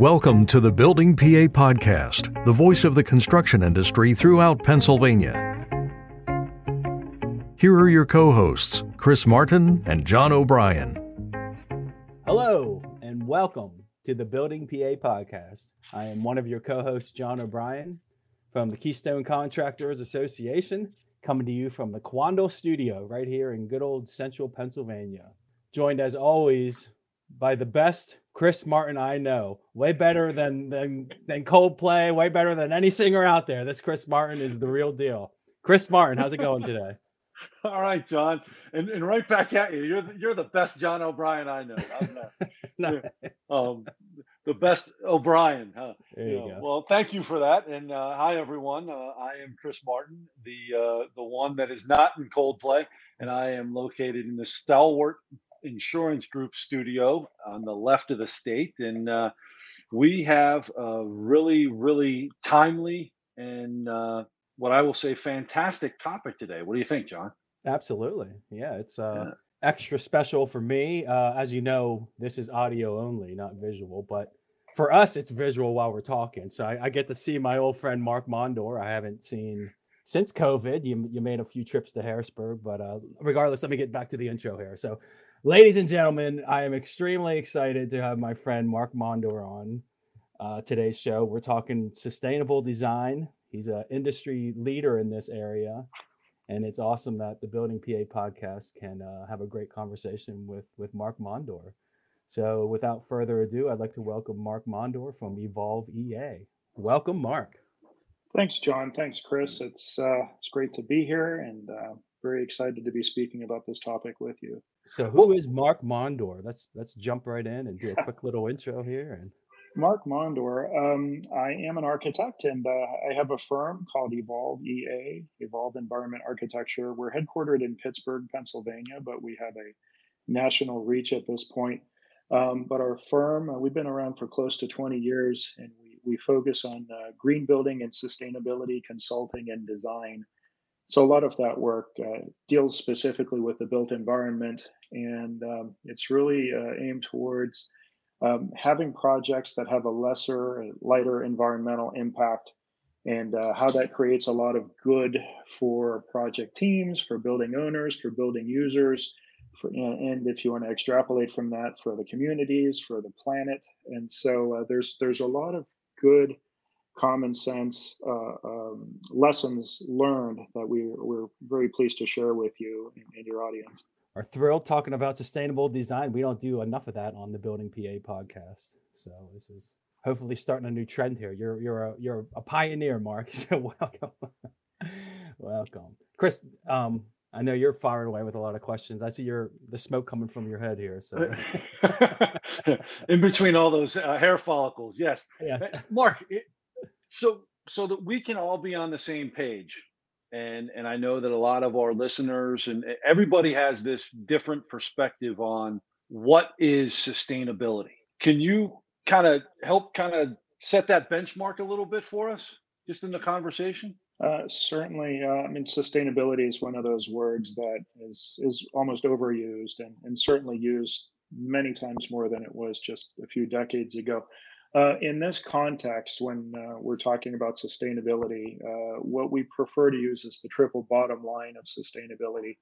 Welcome to the Building PA Podcast, the voice of the construction industry throughout Pennsylvania. Here are your co hosts, Chris Martin and John O'Brien. Hello, and welcome to the Building PA Podcast. I am one of your co hosts, John O'Brien from the Keystone Contractors Association, coming to you from the Quandle Studio right here in good old central Pennsylvania. Joined as always by the best Chris Martin I know. Way better than than than Coldplay, way better than any singer out there. This Chris Martin is the real deal. Chris Martin, how's it going today? All right, John, and, and right back at you. You're the, you're the best John O'Brien I know. no. um, the best O'Brien. Huh? There you, you know, go. Well, thank you for that, and uh, hi everyone. Uh, I am Chris Martin, the uh, the one that is not in Coldplay, and I am located in the Stalwart Insurance Group studio on the left of the state. And uh, we have a really, really timely and uh, what I will say fantastic topic today. What do you think, John? Absolutely. Yeah, it's uh, yeah. extra special for me. Uh, as you know, this is audio only, not visual, but for us, it's visual while we're talking. So I, I get to see my old friend Mark Mondor. I haven't seen since COVID. You you made a few trips to Harrisburg, but uh, regardless, let me get back to the intro here. So ladies and gentlemen, I am extremely excited to have my friend Mark Mondor on uh, today's show. We're talking sustainable design. He's an industry leader in this area, and it's awesome that the Building PA podcast can uh, have a great conversation with with Mark Mondor. So, without further ado, I'd like to welcome Mark Mondor from Evolve EA. Welcome, Mark. Thanks, John. Thanks, Chris. It's uh, it's great to be here, and uh, very excited to be speaking about this topic with you. So, who is Mark Mondor? Let's let's jump right in and do a quick little intro here. And Mark Mondor, um, I am an architect, and uh, I have a firm called Evolve EA, Evolve Environment Architecture. We're headquartered in Pittsburgh, Pennsylvania, but we have a national reach at this point. Um, but our firm, uh, we've been around for close to 20 years, and we we focus on uh, green building and sustainability consulting and design so a lot of that work uh, deals specifically with the built environment, and um, it's really uh, aimed towards um, having projects that have a lesser, lighter environmental impact, and uh, how that creates a lot of good for project teams, for building owners, for building users, for, and if you want to extrapolate from that, for the communities, for the planet. And so uh, there's there's a lot of good common sense uh, um, lessons learned that we, we're very pleased to share with you and, and, your audience. Are thrilled talking about sustainable design. We don't do enough of that on the Building PA podcast. So this is hopefully starting a new trend here. You're you're a you're a pioneer, Mark. So welcome, welcome, Chris. Um, I know you're firing away with a lot of questions. I see your the smoke coming from your head here. So in between all those uh, hair follicles, yes. yes. Mark, it, so so that we can all be on the same page. And and i know that a lot of our listeners and everybody has this different perspective on what is sustainability. Can you kind of help kind of set that benchmark a little bit for us just in the conversation? Uh, certainly uh, i mean sustainability is one of those words that is is almost overused and, and certainly used many times more than it was just a few decades ago uh, in this context, when uh, we're talking about sustainability, uh, what we prefer to use is the triple bottom line of sustainability,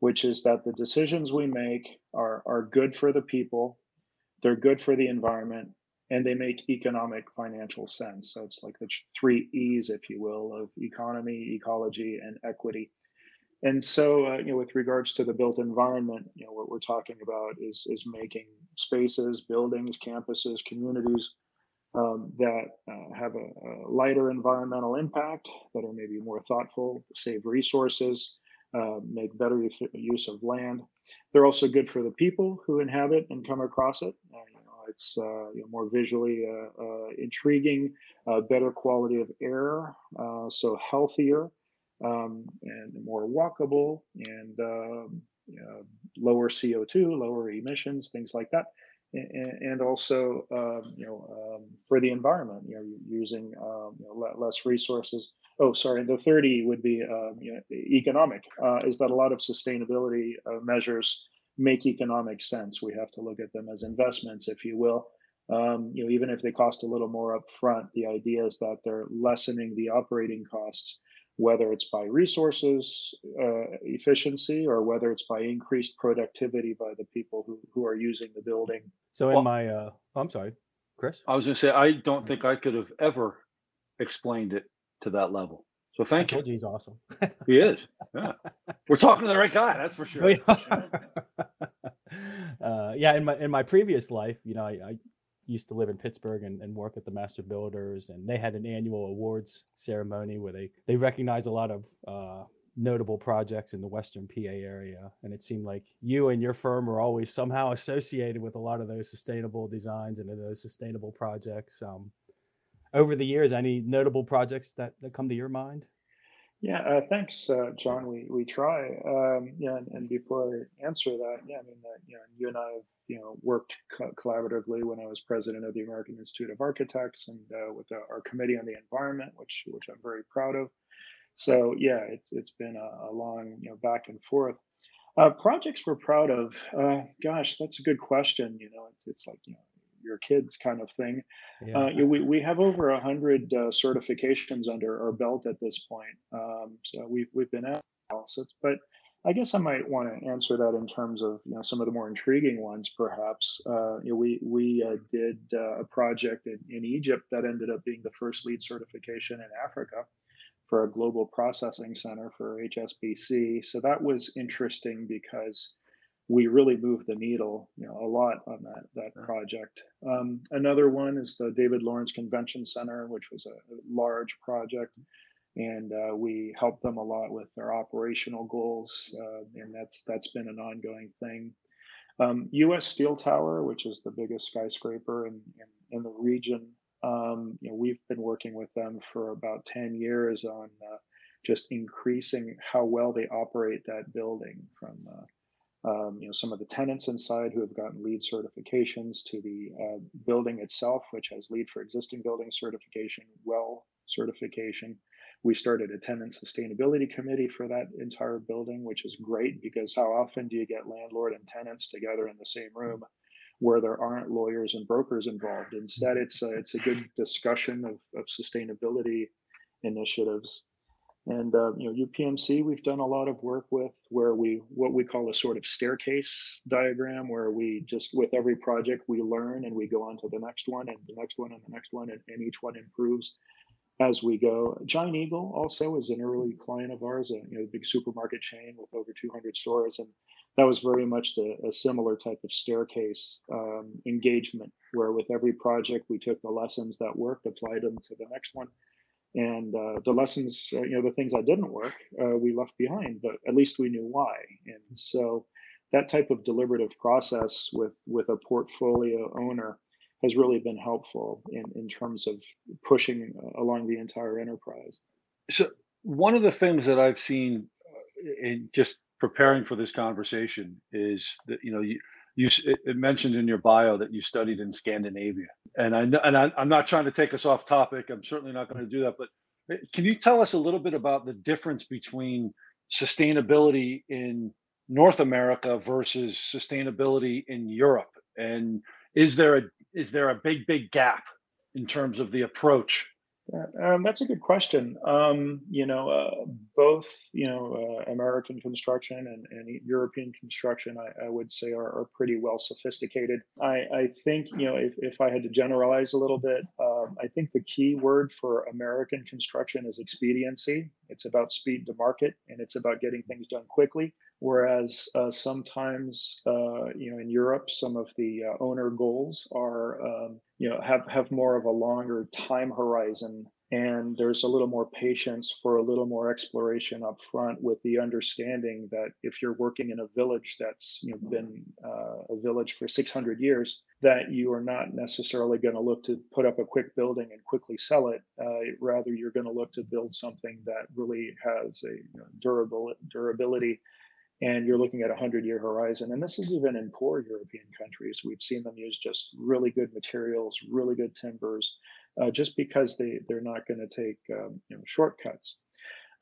which is that the decisions we make are, are good for the people, they're good for the environment, and they make economic financial sense. So it's like the three E's, if you will, of economy, ecology, and equity. And so, uh, you know, with regards to the built environment, you know, what we're talking about is is making spaces, buildings, campuses, communities um, that uh, have a, a, lighter environmental impact, that are maybe more thoughtful, save resources, uh, make better use of land. They're also good for the people who inhabit and come across it. Uh, you know, it's uh, you know, more visually uh, uh, intriguing, better quality of air, so healthier um, and more walkable and um, lower CO2, lower emissions, things like that and also um, you know um, for the environment you know using um, you know, less resources. Oh sorry the 30 would be um, you know, economic. Uh, is that a lot of sustainability uh, measures make economic sense? We have to look at them as investments if you will. Um, you know, even if they cost a little more upfront, the idea is that they're lessening the operating costs, whether it's by resources uh, efficiency or whether it's by increased productivity by the people who, who are using the building. So in well, my, uh, oh, I'm sorry, Chris. I was going to say I don't think I could have ever explained it to that level. So thank I you. he's awesome. he is. Yeah. We're talking to the right guy, that's for sure. uh, yeah, in my in my previous life, you know, I, I used to live in Pittsburgh and, and, work at the Master Builders, and they had an annual awards ceremony where they they recognize a lot of uh, notable projects in the Western PA area, and it seemed like you and your firm were always somehow associated with a lot of those sustainable designs and those sustainable projects. Um, over the years, any notable projects that, that come to your mind? Yeah, uh, thanks, uh, John. We we try. Um, yeah, and, and, before I answer that, yeah, I mean, uh, you know, you and I have you know worked co- collaboratively when I was president of the American Institute of Architects and uh, with our committee on the environment, which which I'm very proud of. So yeah, it's it's been a, a long you know back and forth. Uh, projects we're proud of. Uh, gosh, that's a good question. You know, it's like you know your kids kind of thing. Yeah. Uh, we, we have over a hundred uh, certifications under our belt at this point. Um, so we've we've been at so but I guess I might want to answer that in terms of you know some of the more intriguing ones, perhaps. Uh, you know, we we uh, did uh, a project in, in Egypt that ended up being the first LEED certification in Africa for a global processing center for HSBC. So that was interesting because we really moved the needle, you know, a lot on that that project. Um, another one is the David Lawrence Convention Center, which was a, large project, and uh, we helped them a lot with their operational goals, uh, and that's that's been an ongoing thing. Um, U.S. Steel Tower, which is the biggest skyscraper in in, in the region, um, you know, we've been working with them for about ten years on uh, just increasing how well they operate that building from uh, um, you know, some of the tenants inside who have gotten LEED certifications to the uh, building itself, which has LEED for existing building certification, well certification. We started a tenant sustainability committee for that entire building, which is great because how often do you get landlord and tenants together in the same room where there aren't lawyers and brokers involved? Instead, it's a, it's a good discussion of, of sustainability initiatives. And uh, you know, UPMC, we've done a lot of work with where we what we call a sort of staircase diagram, where we just with every project we learn and we go on to the next one and the next one and the next one, and, and each one improves as we go. Giant Eagle also is an early client of ours, a you know, big supermarket chain with over 200 stores, and that was very much the, a similar type of staircase um, engagement, where with every project we took the lessons that worked, applied them to the next one and uh, the lessons uh, you know the things that didn't work uh, we left behind but at least we knew why. And so that type of deliberative process with with a portfolio owner has really been helpful in in terms of pushing uh, along the entire enterprise. So one of the things that i've seen uh, in just preparing for this conversation is that you know you you it mentioned in your bio that you studied in Scandinavia, and I and I, I'm not trying to take us off topic. I'm certainly not going to do that. But eh, can you tell us a little bit about the difference between sustainability in North America versus sustainability in Europe? And is there a is there a big big gap in terms of the approach um, that's a good question. Um, you know, uh, both you know uh, American construction and, and European construction, I, I would say, are, are, pretty well sophisticated. I, I, think you know if, if I had to generalize a little bit, um, I think the key word for American construction is expediency. It's about speed to market, and it's about getting things done quickly. Whereas uh, sometimes, uh, you know, in Europe, some of the uh, owner goals are, um, you know, have have more of a longer time horizon, and there's a little more patience for a little more exploration up front, with the understanding that if you're working in a village that's you know been uh, a village for 600 years, that you are not necessarily going to look to put up a quick building and quickly sell it. Uh, rather, you're going to look to build something that really has a you know, durable durability and you're looking at a 100 year horizon. And this is even in poor European countries. We've seen them use just really good materials, really good timbers, uh, just because they, they're not going to take um, you know, shortcuts.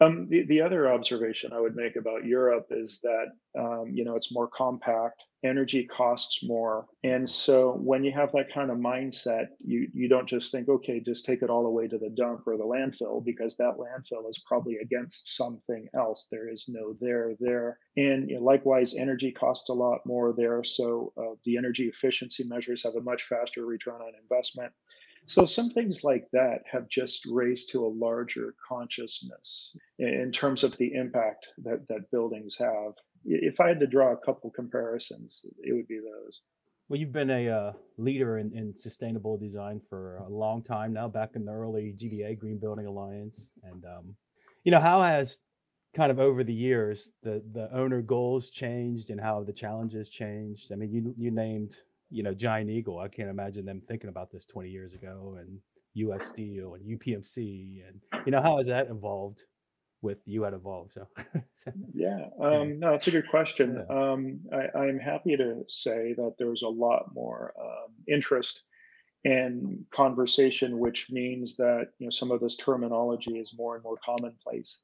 Um, the, the other observation I would make about Europe is that, um, you know, it's more compact, energy costs more. And so when you have that kind of mindset, you, you don't just think, okay, just take it all the way to the dump or the landfill, because that landfill is probably against something else. There is no there there. And you know, likewise, energy costs a lot more there. So uh, the energy efficiency measures have a much faster return on investment. So some things like that have just raised to a larger consciousness in terms of the impact that, that buildings have. If I had to draw a couple comparisons, it would be those. Well, you've been a uh, leader in, in sustainable design for a long time now, back in the early GBA Green Building Alliance. And, um, you know, how has kind of over the years the, the owner goals changed and how the challenges changed? I mean, you, you named you know, Giant Eagle. I can't imagine them thinking about this 20 years ago and US Steel and UPMC and you know how has that evolved with you at Evolve? So, yeah, um, no, that's a good question. Yeah. Um, I, am happy to say that there's a lot more um, interest and conversation, which means that you know some of this terminology is more and more commonplace.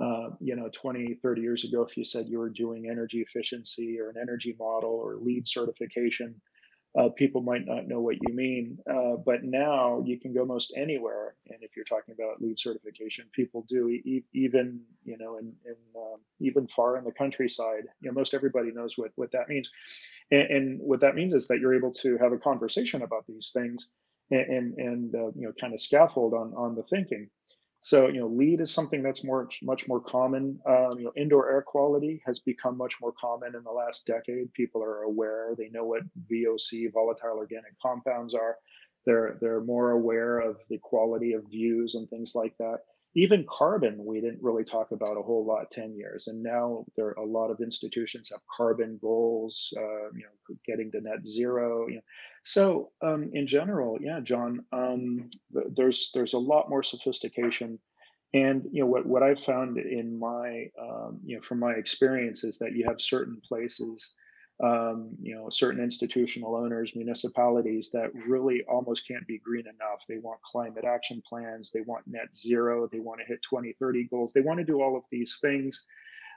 Uh, you know, 20, 30 years ago, if you said you were doing energy efficiency or an energy model or LEED certification, uh, people might not know what you mean. Uh, but now you can go most anywhere, and if you're talking about LEED certification, people do e- even you know in, in um, even far in the countryside. You know, most everybody knows what what that means, and, and, what that means is that you're able to have a conversation about these things, and and, and uh, you know kind of scaffold on on the thinking. So, you know, LEED is something that's more, much more common. Um, you know, indoor air quality has become much more common in the last decade. People are aware; they know what VOC, volatile organic compounds, are. They're they're more aware of the quality of views and things like that. Even carbon, we didn't really talk about a whole lot 10 years, and now there are a lot of institutions have carbon goals. Uh, you know, getting to net zero. You know, so um, in general, yeah, John, um, there's there's a lot more sophistication, and you know what what I've found in my um, you know from my experience is that you have certain places, um, you know, certain institutional owners, municipalities that really almost can't be green enough. They want climate action plans, they want net zero, they want to hit 2030 goals, they want to do all of these things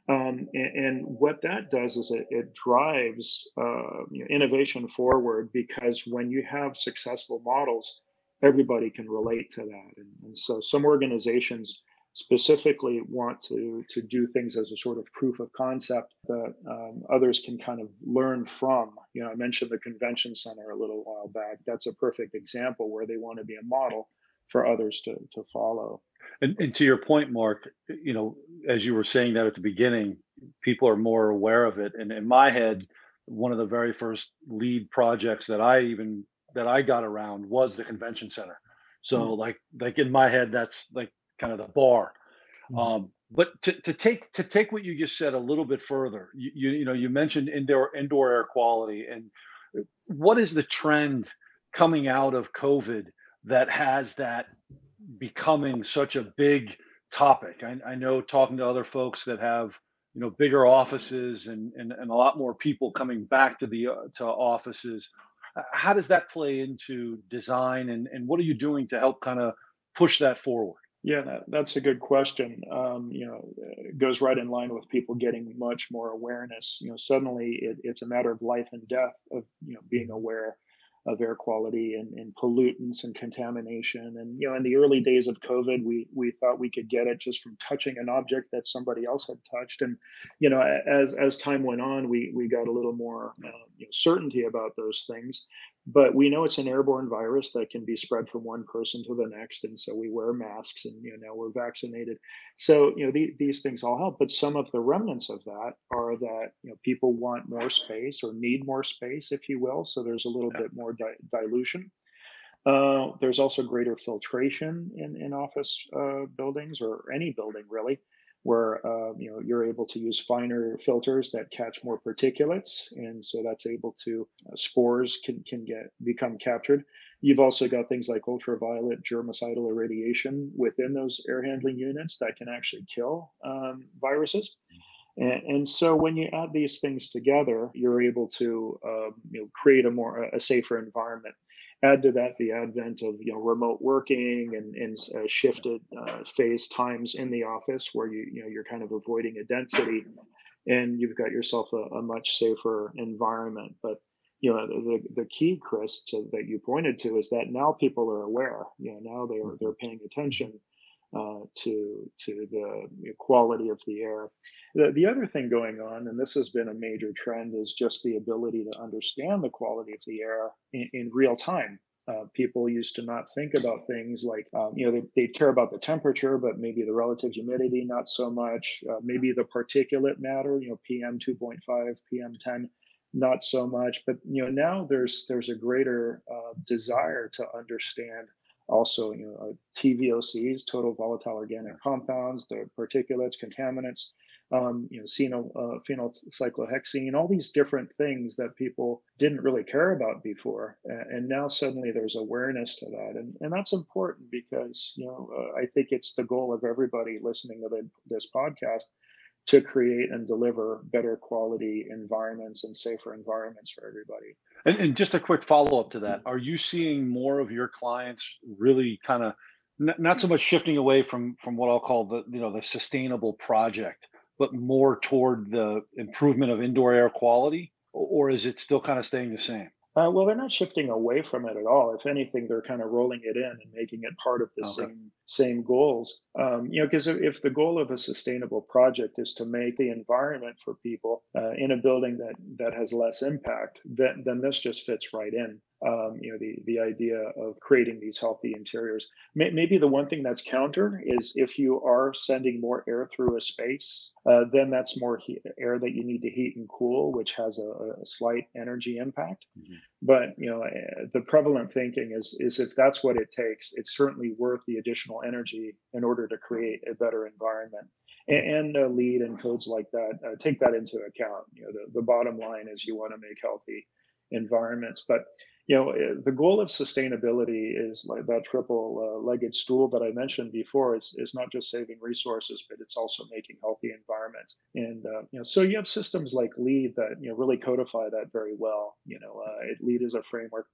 um, and, and, what that does is it, it drives uh, you know, innovation forward because when you have successful models, everybody can relate to that. And, and so some organizations specifically want to, to do things as a sort of proof of concept that um, others can kind of learn from. You know, I mentioned the convention center a little while back. That's a perfect example where they want to be a model for others to, to follow. And, and to your point, Mark, you know, as you were saying that at the beginning, people are more aware of it. And in my head, one of the very first LEED projects that I even that I got around was the convention center. So mm-hmm. like like in my head, that's like kind of the bar. Mm-hmm. Um, but to, to take to take what you just said a little bit further, you, you you know you mentioned indoor indoor air quality and what is the trend coming out of COVID that has that becoming such a big topic. I, I, know talking to other folks that have you know bigger offices and and, and a lot more people coming back to the uh, to offices. How does that play into design and and what are you doing to help kind of push that forward? Yeah, that, that's a good question. Um, you know, it goes right in line with people getting much more awareness. You know, suddenly it, it's a matter of life and death of you know being aware of air quality and, and, pollutants and contamination. And you know, in the early days of COVID, we we thought we could get it just from touching an object that somebody else had touched. And you know, as as time went on, we we got a little more uh, you know, certainty about those things but we know it's an airborne virus that can be spread from one person to the next and so we wear masks and you know now we're vaccinated. So you know the, these things all help but some of the remnants of that are that you know people want more space or need more space if you will so there's a little bit more di- dilution. Uh, there's also greater filtration in, in office uh, buildings or any building really where uh, you know you're able to use finer filters that catch more particulates, and so that's able to uh, spores can can get become captured. You've also got things like ultraviolet germicidal irradiation within those air handling units that can actually kill um, viruses. And, and, so when you add these things together, you're able to um, you know create a more a safer environment. Add to that the advent of you know remote working and, and uh, shifted uh, phase times in the office where you you know you're kind of avoiding a density, and you've got yourself a, a much safer environment. But you know the the key, Chris, to, that you pointed to is that now people are aware. You know now they're they're paying attention uh, to to the quality of the air. The, the other thing going on, and this has been a major trend, is just the ability to understand the quality of the air in, in real time. Uh, people used to not think about things like, um, you know, they, they care about the temperature, but maybe the relative humidity, not so much. Uh, maybe the particulate matter, you know, PM 2.5, PM 10, not so much. But you know, now there's there's a greater uh, desire to understand also you know uh, TVOCs, total volatile organic compounds, the particulates, contaminants, um, you know, phenyl, uh, phenylcyclohexene, all these different things that people didn't really care about before, and now suddenly there's awareness to that, and and that's important because you know uh, I think it's the goal of everybody listening to the, this podcast to create and deliver better quality environments and safer environments for everybody. And, and just a quick follow up to that: Are you seeing more of your clients really kind of n- not so much shifting away from from what I'll call the you know the sustainable project, but more toward the improvement of indoor air quality, or is it still kind of staying the same? Uh, well, they're not shifting away from it at all. If anything, they're kind of rolling it in and making it part of the okay. same same goals. Um, you know, because if the goal of a sustainable project is to make the environment for people uh, in a building that that has less impact, then then this just fits right in um, you know the the idea of creating these healthy interiors. Maybe the one thing that's counter is if you are sending more air through a space, uh, then that's more heat, air that you need to heat and cool, which has a, a slight energy impact. Mm-hmm. But you know eh, the prevalent thinking is is if that's what it takes, it's certainly worth the additional energy in order to create a better environment. And, and uh, LEED and codes like that uh, take that into account. You know the, the bottom line is you want to make healthy environments, but you know eh, the goal of sustainability is like that triple uh, legged stool that i mentioned before is, is not just saving resources but it's also making healthy environments. And uh, you know so you have systems like LEED that you know really codify that very well you know uh, LEED is a framework.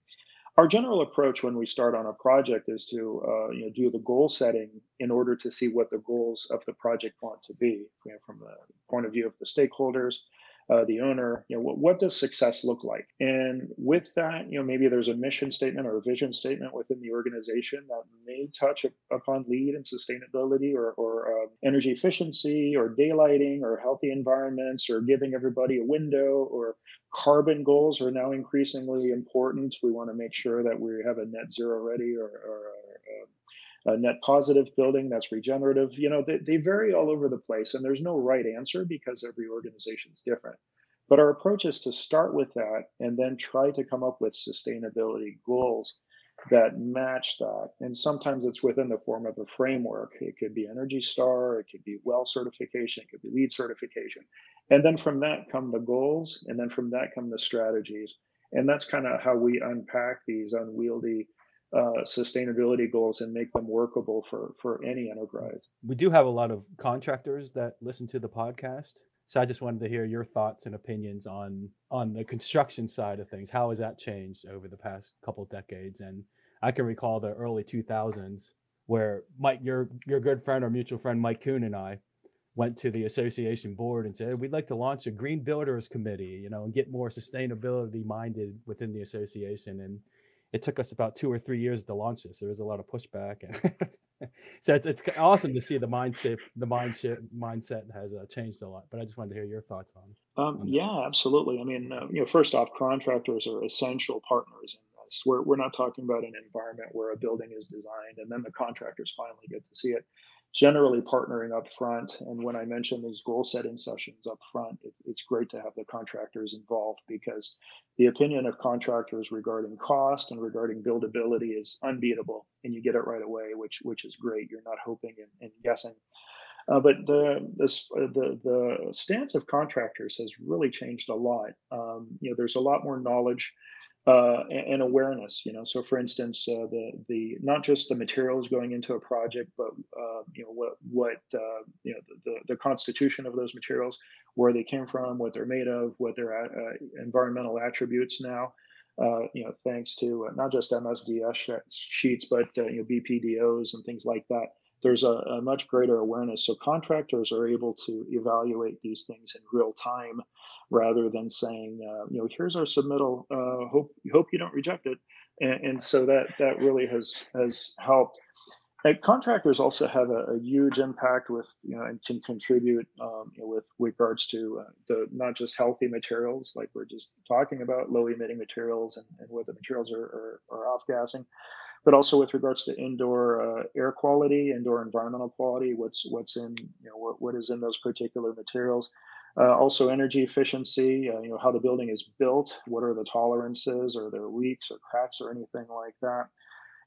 Our general approach when we start on a project is to uh, you know do the goal setting in order to see what the goals of the project want to be you know, from the point of view of the stakeholders uh, the owner, you know, what, what does success look like? And with that, you know, maybe there's a mission statement or a vision statement within the organization that may touch upon LEED and sustainability or, or uh, energy efficiency or daylighting or healthy environments or giving everybody a window or carbon goals are now increasingly important. We want to make sure that we have a net zero ready or, or a net positive building that's regenerative. You know, they, they vary all over the place, and there's no right answer because every organization is different. But our approach is to start with that and then try to come up with sustainability goals that match that. And sometimes it's within the form of a framework. It could be Energy Star, it could be WELL certification, it could be LEED certification. And then from that come the goals, and then from that come the strategies. And that's kind of how we unpack these unwieldy uh, sustainability goals and make them workable for for any enterprise. We do have a lot of contractors that listen to the podcast, so I just wanted to hear your thoughts and opinions on on the construction side of things. How has that changed over the past couple decades? And I can recall the early 2000s where Mike, your your good friend or mutual friend Mike Kuhn and I went to the association board and said we'd like to launch a green builders committee, you know, and get more sustainability minded within the association and it took us about two or three years to launch this. There was a lot of pushback, and so it's, it's awesome to see the mindset the mindset mindset has uh, changed a lot. But I just wanted to hear your thoughts on. Um, on yeah, absolutely. I mean, uh, you know, first off, contractors are essential partners in this. We're we're not talking about an environment where a building is designed and then the contractors finally get to see it generally partnering up front. And when I mention these goal setting sessions up front, it, it's great to have the contractors involved because the opinion of contractors regarding cost and regarding buildability is unbeatable, and you get it right away, which which is great. You're not hoping and, and guessing. Uh, but the, uh, the the stance of contractors has really changed a lot. Um, you know, there's a lot more knowledge uh, and, awareness. You know, so for instance, uh, the the not just the materials going into a project, but uh, you know what what uh, you know the, the constitution of those materials, where they came from, what they're made of, what their uh, environmental attributes now. uh, you know, thanks to uh, not just MSDS sheets, but uh, you know, BPDOs and things like that. There's a, a, much greater awareness. So contractors are able to evaluate these things in real time, rather than saying, uh, you know, here's our submittal. Uh, hope hope you don't reject it. And, and so that that really has has helped and contractors also have a, a, huge impact with, you know, and can contribute um, you know, with regards to uh, the not just healthy materials, like we're just talking about, low emitting materials and, and where the materials are, are, are off gassing, but also with regards to indoor uh, air quality, indoor environmental quality, what's what's in, you know, what, what is in those particular materials. Uh, also energy efficiency, uh, you know, how the building is built, what are the tolerances, are there leaks or cracks or anything like that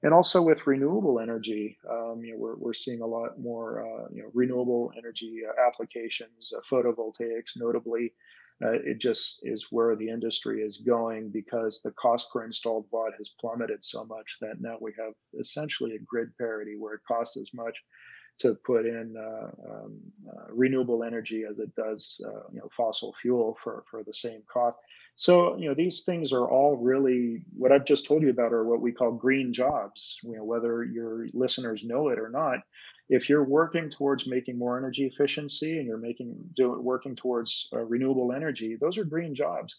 and also with renewable energy, um, you know, we're, we're seeing a lot more, uh, you know, renewable energy uh, applications, uh, photovoltaics, notably. Uh, it just is where the industry is going because the cost per installed watt has plummeted so much that now we have essentially a grid parity where it costs as much to put in uh, um, uh, renewable energy as it does, you know, fossil fuel for for the same cost. So, you know, these things are all really what I've just told you about are what we call green jobs. You know, whether your listeners know it or not, if you're working towards making more energy efficiency and you're making do, working towards uh, renewable energy, those are green jobs.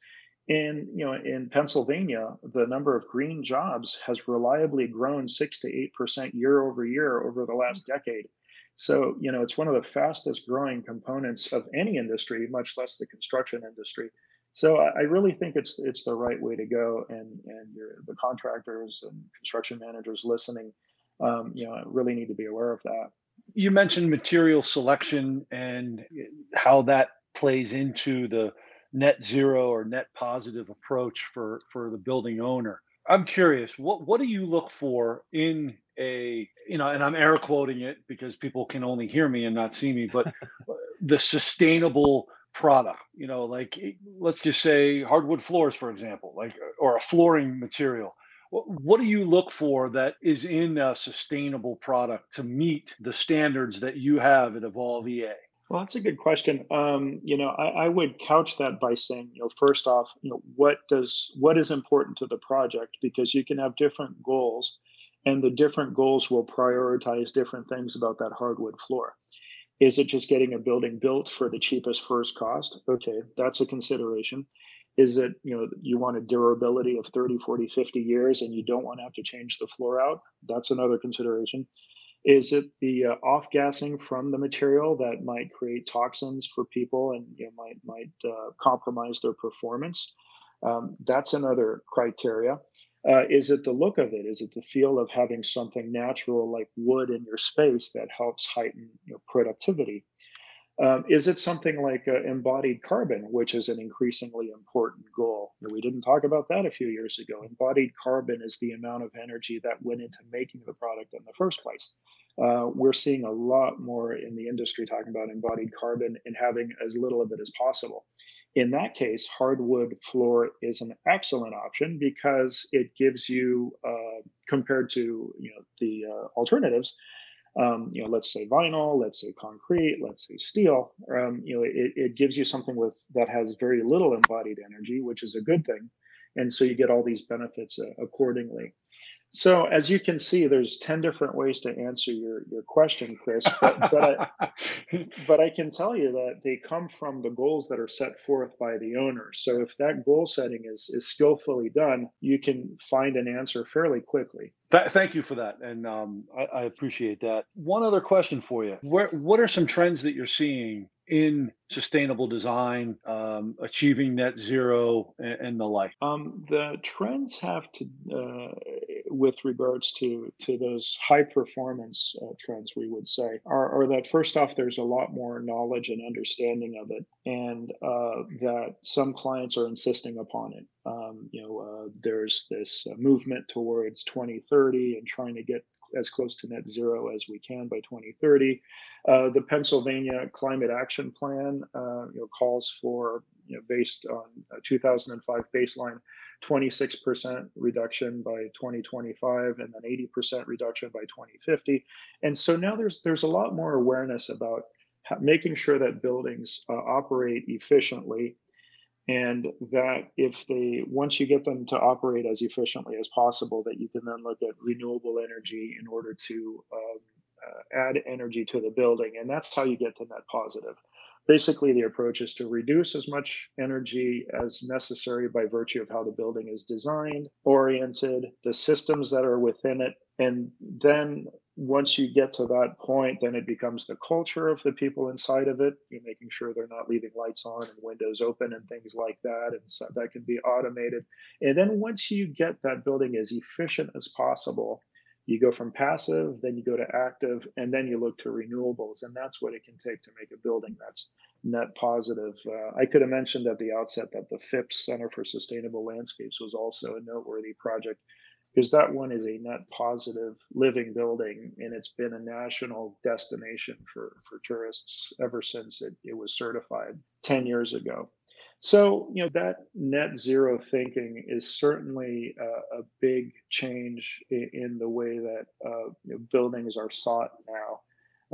And you know, in Pennsylvania, the number of green jobs has reliably grown six to eight percent year over year over the last decade. So, you know, it's one of the fastest growing components of any industry, much less the construction industry. So I really think it's it's the right way to go, and and the contractors and construction managers listening, um, you know, really need to be aware of that. You mentioned material selection and how that plays into the net zero or net positive approach for for the building owner. I'm curious, what what do you look for in a you know, and I'm air quoting it because people can only hear me and not see me, but the sustainable product you know like let's just say hardwood floors for example like or a flooring material what do you look for that is in a sustainable product to meet the standards that you have at evolve ea well that's a good question um, you know I, I, would couch that by saying you know first off you know what does what is important to the project because you can have different goals and the different goals will prioritize different things about that hardwood floor is it just getting a building built for the cheapest first cost? Okay, that's a consideration. Is it, you know, you want a durability of 30, 40, 50 years and you don't want to have to change the floor out? That's another consideration. Is it the uh, off gassing from the material that might create toxins for people and you know, might might uh, compromise their performance? Um, that's another criteria. Uh, is it the look of it? Is it the feel of having something natural like wood in your space that helps heighten your productivity? Um, is it something like uh, embodied carbon, which is an increasingly important goal? We didn't talk about that a few years ago. Embodied carbon is the amount of energy that went into making the product in the first place. Uh, we're seeing a lot more in the industry talking about embodied carbon and having as little of it as possible. In that case, hardwood floor is an excellent option because it gives you, uh, compared to you know the uh, alternatives, um, you know, let's say vinyl, let's say concrete, let's say steel. Um, you know, it, it gives you something with that has very little embodied energy, which is a good thing, and so you get all these benefits uh, accordingly. So as you can see, there's 10 different ways to answer your, your question, Chris, but, but, I, but I can tell you that they come from the goals that are set forth by the owner. So if that goal setting is, is skillfully done, you can find an answer fairly quickly. thank you for that. And um, I, I appreciate that. One other question for you. Where, what are some trends that you're seeing in sustainable design, um, achieving net zero, and, and the like? Um, the trends have to, uh, with regards to to those high performance uh, trends, we would say, are, are, that first off, there's a lot more knowledge and understanding of it, and uh, that some clients are insisting upon it. Um, you know, uh, there's this uh, movement towards 2030 and trying to get as close to net zero as we can by 2030. Uh, the Pennsylvania Climate Action Plan uh, you know, calls for, you know, based on a 2005 baseline, 26% reduction by 2025 and then 80% reduction by 2050. And so now there's there's a lot more awareness about making sure that buildings uh, operate efficiently and that if they once you get them to operate as efficiently as possible that you can then look at renewable energy in order to um, uh, add energy to the building and that's how you get to net positive basically the approach is to reduce as much energy as necessary by virtue of how the building is designed oriented the systems that are within it and then once you get to that point, then it becomes the culture of the people inside of it. You're making sure they're not leaving lights on and windows open and things like that. And so that can be automated. And then once you get that building as efficient as possible, you go from passive, then you go to active, and then you look to renewables. And that's what it can take to make a building that's net positive. Uh, I could have mentioned at the outset that the Phipps Center for Sustainable Landscapes was also a noteworthy project because that one is a net positive living building and it's been a national destination for, for tourists ever since it, it was certified 10 years ago. So, you know, that net zero thinking is certainly a, a big change in, in, the way that uh, you know, buildings are sought now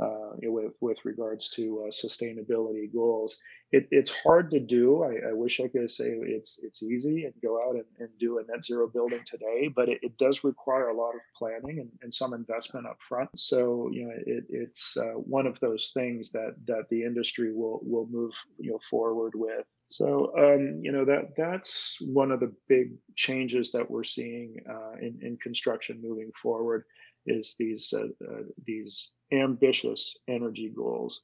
uh, with with regards to uh, sustainability goals. It, it's hard to do. I, I, wish I could say it's it's easy and go out and, and do a net zero building today, but it, it does require a lot of planning and, and, some investment up front. So you know, it, it's uh, one of those things that that the industry will will move you know forward with. So um, you know that that's one of the big changes that we're seeing uh, in in construction moving forward is these uh, uh, these ambitious energy goals.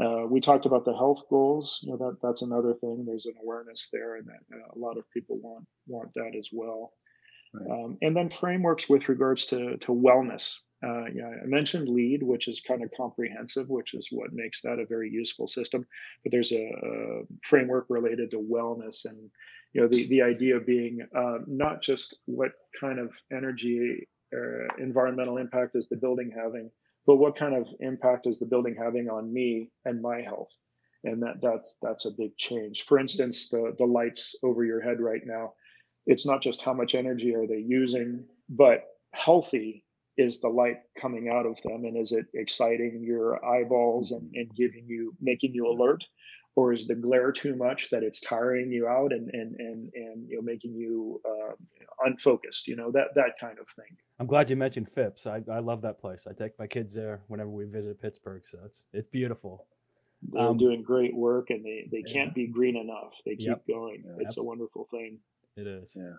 Uh, we talked about the health goals. You know that that's another thing. There's an awareness there, and that uh, a lot of people want want that as well. Right. Um, and then frameworks with regards to to wellness. Uh, yeah, I mentioned LEED, which is kind of comprehensive, which is what makes that a very useful system. But there's a, a framework related to wellness, and you know the the idea being uh, not just what kind of energy uh, environmental impact is the building having, but what kind of impact is the building having on me and my health? And that that's that's a big change. For instance, the the lights over your head right now, it's not just how much energy are they using, but healthy is the light coming out of them? And is it exciting your eyeballs and, and giving you making you alert? Or is the glare too much that it's tiring you out and and and, and you know making you uh, unfocused you know that that kind of thing? I'm glad you mentioned phipps. I, I love that place. I take my kids there whenever we visit pittsburgh so it's it's beautiful. They're um, doing great work and they they can't be green enough. They keep yep. going. Yeah, it's absolutely. a wonderful thing. It is. Yeah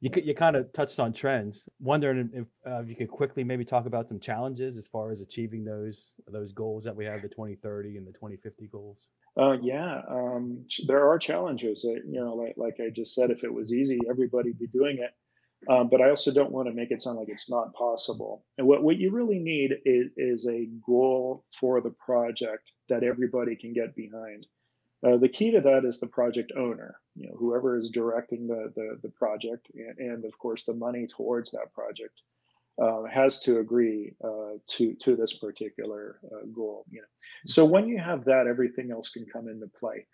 you you kind of touched on trends. Wondering if uh, you could quickly maybe talk about some challenges as far as achieving those those goals that we have, the 2030 and the 2050 goals. Uh, yeah, um, there are challenges. Uh, you know, like like I just said, if it was easy, everybody'd be doing it. Um, but I also don't want to make it sound like it's not possible. And what, what you really need is, is a goal for the project that everybody can get behind. Uh, the key to that is the project owner, you know, whoever is directing the, the, the project and, and, of course the money towards that project uh, has to agree uh, to to this particular uh, goal. You know, so when you have that, everything else can come into play.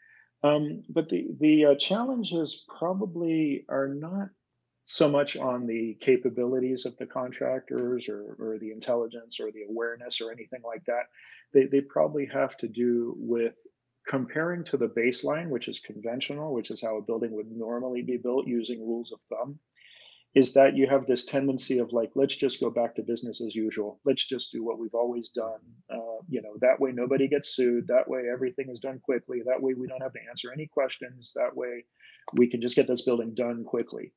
Um, but the the uh, challenges probably are not so much on the capabilities of the contractors or, or the intelligence or the awareness or anything like that. They, they probably have to do with comparing to the baseline, which is conventional, which is how a building would normally be built using rules of thumb, is that you have this tendency of like, let's just go back to business as usual. Let's just do what we've always done. Uh, you know, that way nobody gets sued. That way everything is done quickly. That way we don't have to answer any questions. That way we can just get this building done quickly.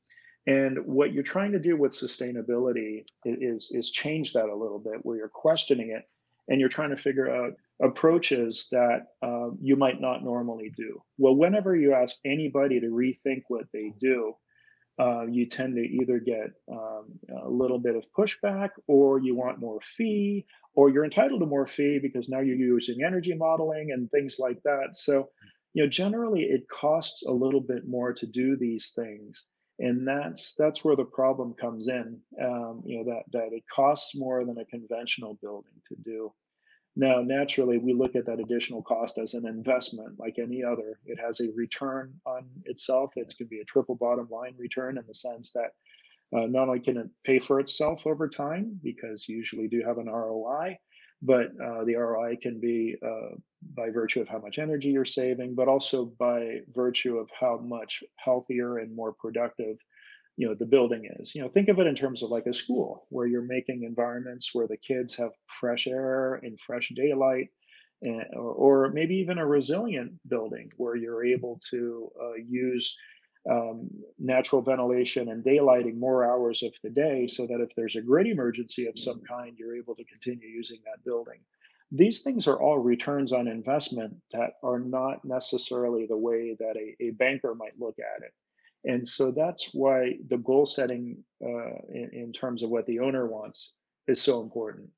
And what you're trying to do with sustainability is, is change that a little bit, where you're questioning it and you're trying to figure out approaches that uh, you might not normally do. Well, whenever you ask anybody to rethink what they do, uh, you tend to either get um, a little bit of pushback or you want more fee or you're entitled to more fee because now you're using energy modeling and things like that. So, you know, generally it costs a little bit more to do these things. And that's that's where the problem comes in. Um, you know that that it costs more than a conventional building to do. Now, naturally, we look at that additional cost as an investment like any other. It has a return on itself. It can be a triple bottom line return in the sense that uh, not only can it pay for itself over time, because you usually do have an ROI, but uh, the ROI can be uh, by virtue of how much energy you're saving, but also by virtue of how much healthier and more productive you know the building is. You know think of it in terms of like a school where you're making environments where the kids have fresh air and fresh daylight and, or, or maybe even a resilient building where you're able to uh, use um, natural ventilation and daylighting more hours of the day so that if there's a grid emergency of some kind you're able to continue using that building. These things are all returns on investment that are not necessarily the way that a, a banker might look at it and so that's why the goal setting uh, in, in terms of what the owner wants is so important.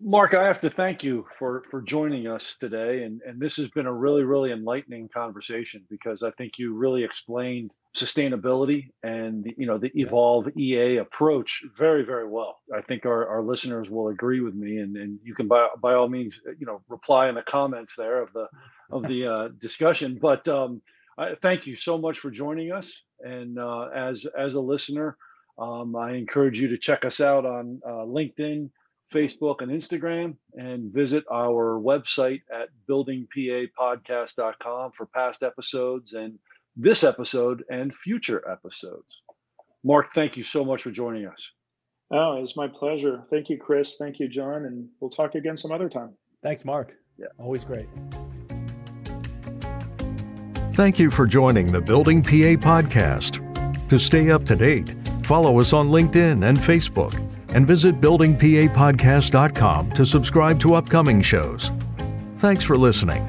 Mark, I have to thank you for for joining us today, and and this has been a really really enlightening conversation because I think you really explained sustainability and you know the evolveEA approach very very well. I think our, our listeners will agree with me, and and you can by by all means you know reply in the comments there of the of the uh, discussion, but. Um, I, thank you so much for joining us. And uh, as as a listener, um, I encourage you to check us out on uh, LinkedIn, Facebook, and Instagram, and visit our website at buildingpapodcast.com for past episodes and this episode and future episodes. Mark, thank you so much for joining us. Oh, it's my pleasure. Thank you, Chris. Thank you, John. And we'll talk again some other time. Thanks, Mark. Yeah. Always great. Thank you for joining the Building PA podcast. To stay up to date, follow us on LinkedIn and Facebook, and visit buildingpapodcast.com to subscribe to upcoming shows. Thanks for listening.